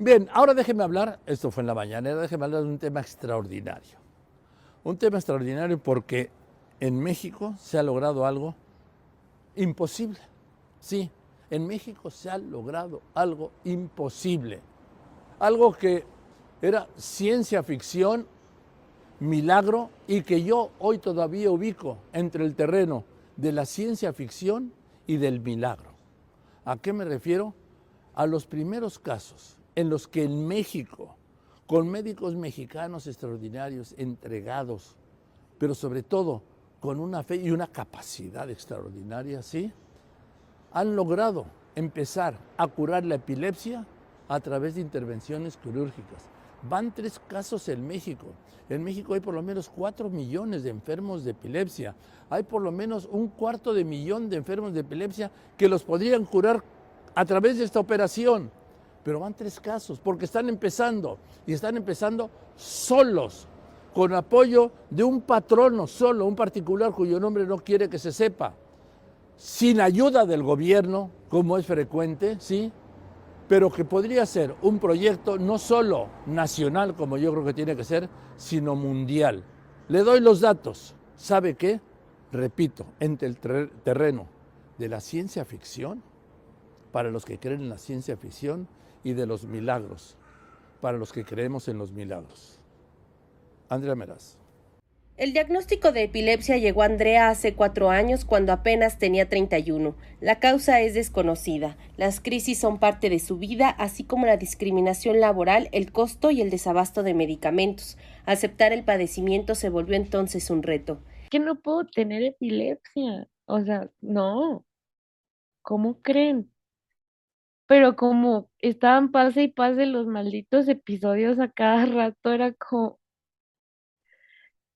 Bien, ahora déjeme hablar, esto fue en la mañana, déjeme hablar de un tema extraordinario. Un tema extraordinario porque en México se ha logrado algo imposible. Sí, en México se ha logrado algo imposible. Algo que era ciencia ficción, milagro, y que yo hoy todavía ubico entre el terreno de la ciencia ficción y del milagro. ¿A qué me refiero? A los primeros casos en los que en México, con médicos mexicanos extraordinarios, entregados, pero sobre todo con una fe y una capacidad extraordinaria, ¿sí? Han logrado empezar a curar la epilepsia a través de intervenciones quirúrgicas. Van tres casos en México. En México hay por lo menos cuatro millones de enfermos de epilepsia. Hay por lo menos un cuarto de millón de enfermos de epilepsia que los podrían curar a través de esta operación pero van tres casos, porque están empezando, y están empezando solos, con apoyo de un patrono solo, un particular cuyo nombre no quiere que se sepa, sin ayuda del gobierno, como es frecuente, ¿sí? Pero que podría ser un proyecto no solo nacional, como yo creo que tiene que ser, sino mundial. Le doy los datos. ¿Sabe qué? Repito, entre el terreno de la ciencia ficción, para los que creen en la ciencia ficción, y de los milagros, para los que creemos en los milagros. Andrea Meraz. El diagnóstico de epilepsia llegó a Andrea hace cuatro años cuando apenas tenía 31. La causa es desconocida. Las crisis son parte de su vida, así como la discriminación laboral, el costo y el desabasto de medicamentos. Aceptar el padecimiento se volvió entonces un reto. Que no puedo tener epilepsia. O sea, no. ¿Cómo creen? Pero como estaban pase y pase los malditos episodios a cada rato, era como,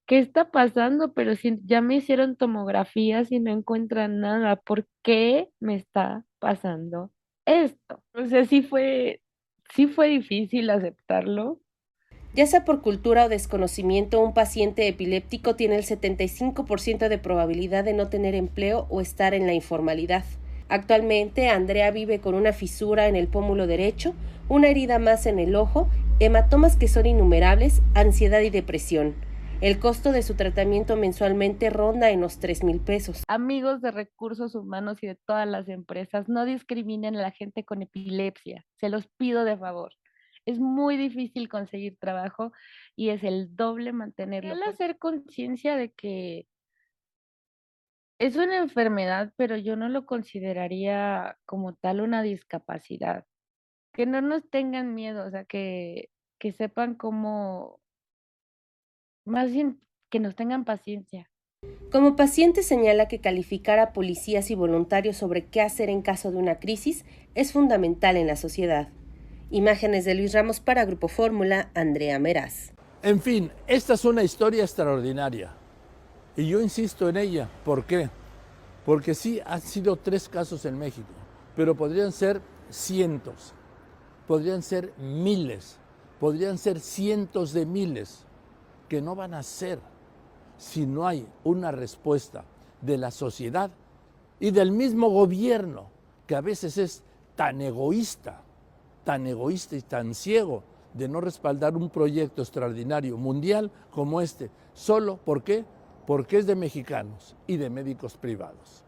¿qué está pasando? Pero si ya me hicieron tomografías y no encuentran nada, ¿por qué me está pasando esto? O sea, sí fue, sí fue difícil aceptarlo. Ya sea por cultura o desconocimiento, un paciente epiléptico tiene el 75% de probabilidad de no tener empleo o estar en la informalidad. Actualmente, Andrea vive con una fisura en el pómulo derecho, una herida más en el ojo, hematomas que son innumerables, ansiedad y depresión. El costo de su tratamiento mensualmente ronda en los 3 mil pesos. Amigos de recursos humanos y de todas las empresas, no discriminen a la gente con epilepsia. Se los pido de favor. Es muy difícil conseguir trabajo y es el doble mantenerlo. El hacer conciencia de que es una enfermedad, pero yo no lo consideraría como tal una discapacidad. Que no nos tengan miedo, o sea, que, que sepan cómo, más bien que nos tengan paciencia. Como paciente señala que calificar a policías y voluntarios sobre qué hacer en caso de una crisis es fundamental en la sociedad. Imágenes de Luis Ramos para Grupo Fórmula, Andrea Meraz. En fin, esta es una historia extraordinaria. Y yo insisto en ella. ¿Por qué? Porque sí han sido tres casos en México, pero podrían ser cientos, podrían ser miles, podrían ser cientos de miles, que no van a ser si no hay una respuesta de la sociedad y del mismo gobierno, que a veces es tan egoísta, tan egoísta y tan ciego de no respaldar un proyecto extraordinario mundial como este. Solo, ¿por qué? Porque es de mexicanos y de médicos privados.